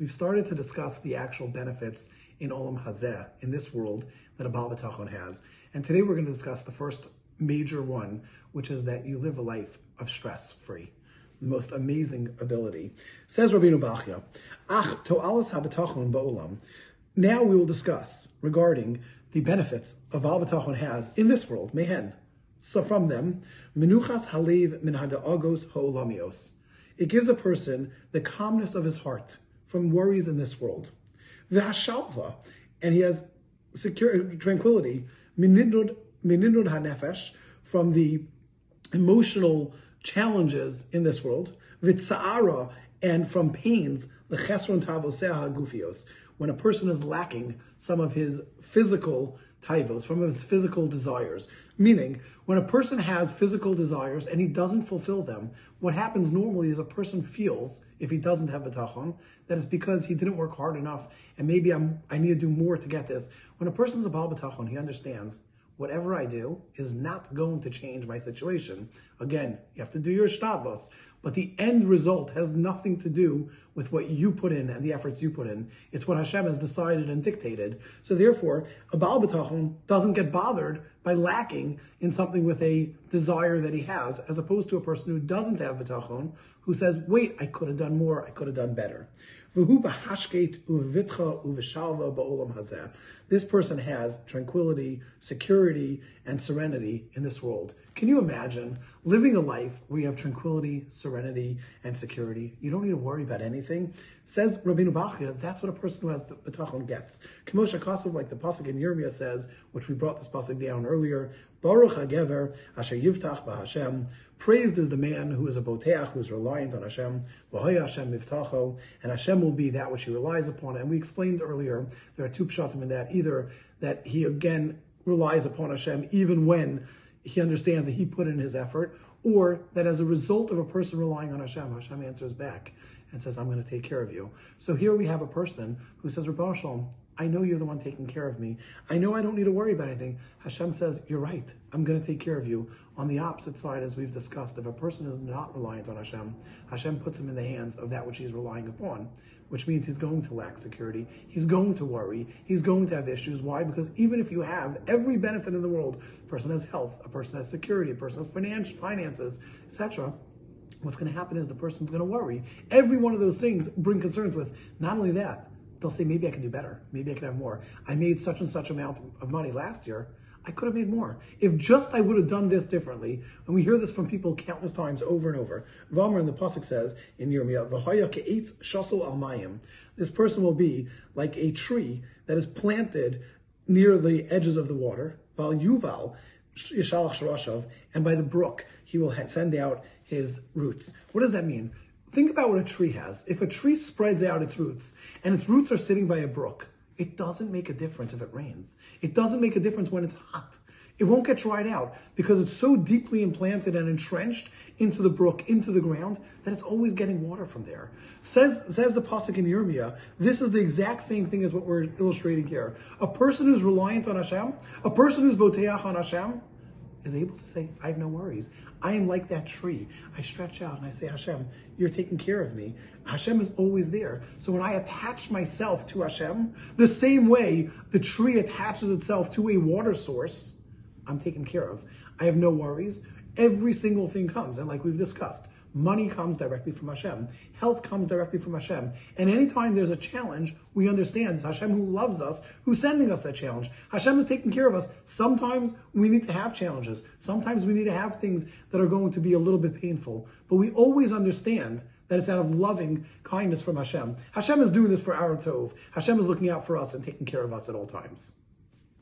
we've started to discuss the actual benefits in Olam Hazeh, in this world, that a Baal has. And today we're going to discuss the first major one, which is that you live a life of stress free. The most amazing ability. Says Rabbeinu Bachya, Ach to'alas ha'b'tachon ba'olam. Now we will discuss regarding the benefits of Baal B'tachon has in this world, mehen. So from them, menuchas halev min hada'agos ha'olamios. It gives a person the calmness of his heart from worries in this world. V'hashalva, and he has secure tranquility, minidnud hanefesh, from the emotional challenges in this world, v'tsa'ara, and from pains, l'chesron tavosea gufios, when a person is lacking some of his physical taivos, from his physical desires. Meaning, when a person has physical desires and he doesn't fulfill them, what happens normally is a person feels, if he doesn't have betachon, that it's because he didn't work hard enough and maybe I'm I need to do more to get this. When a person's a bal betachon, he understands whatever I do is not going to change my situation. Again, you have to do your shtadlos, but the end result has nothing to do with what you put in and the efforts you put in. It's what Hashem has decided and dictated. So therefore, a Baal doesn't get bothered by lacking in something with a desire that he has, as opposed to a person who doesn't have B'tachon, who says, wait, I could have done more, I could have done better. This person has tranquility, security, and serenity in this world. Can you imagine living a life where you have tranquility, serenity, and security? You don't need to worry about anything. Says Rabbeinu Bachya, that's what a person who has betachon gets. Kamosha Kosov, like the pasuk in Yirmiyah says, which we brought this pasuk down earlier, Baruch HaGever Asher Yivtach BaHashem. Praised is the man who is a boteach, who is reliant on Hashem. V'hoya Hashem Mivtacho, and Hashem will be that which he relies upon. And we explained earlier, there are two pshatim in that, either that he again relies upon Hashem even when he understands that he put in his effort, or that as a result of a person relying on Hashem, Hashem answers back and says, I'm going to take care of you. So here we have a person who says, Ribono Shel Olam, I know you're the one taking care of me. I know I don't need to worry about anything. Hashem says, You're right. I'm going to take care of you. On the opposite side, as we've discussed, if a person is not reliant on Hashem, Hashem puts him in the hands of that which he's relying upon, which means he's going to lack security. He's going to worry. He's going to have issues. Why? Because even if you have every benefit in the world, a person has health, a person has security, a person has financial finances, etc what's going to happen is the person's going to worry. Every one of those things bring concerns with not only that, they'll say, maybe I can do better. Maybe I can have more. I made such and such amount of money last year. I could have made more. If just I would have done this differently, and we hear this from people countless times over and over. Valmer in the Pasuk says in Yirmiyah, V'haya ke'etz shasol al This person will be like a tree that is planted near the edges of the water. Val yuval yishalach and by the brook he will send out his roots. What does that mean? Think about what a tree has. If a tree spreads out its roots and its roots are sitting by a brook, it doesn't make a difference if it rains. It doesn't make a difference when it's hot. It won't get dried out because it's so deeply implanted and entrenched into the brook, into the ground, that it's always getting water from there. Says, says the Pasuk in Yirmiyah, this is the exact same thing as what we're illustrating here. A person who's reliant on Hashem, a person who's boteach on Hashem, is able to say, I have no worries. I am like that tree. I stretch out and I say, Hashem, you're taking care of me. Hashem is always there. So when I attach myself to Hashem, the same way the tree attaches itself to a water source, I'm taken care of. I have no worries. Every single thing comes. And like we've discussed, Money comes directly from Hashem. Health comes directly from Hashem. And anytime there's a challenge, we understand it's Hashem who loves us, who's sending us that challenge. Hashem is taking care of us. Sometimes we need to have challenges. Sometimes we need to have things that are going to be a little bit painful. But we always understand that it's out of loving kindness from Hashem. Hashem is doing this for our tov. Hashem is looking out for us and taking care of us at all times.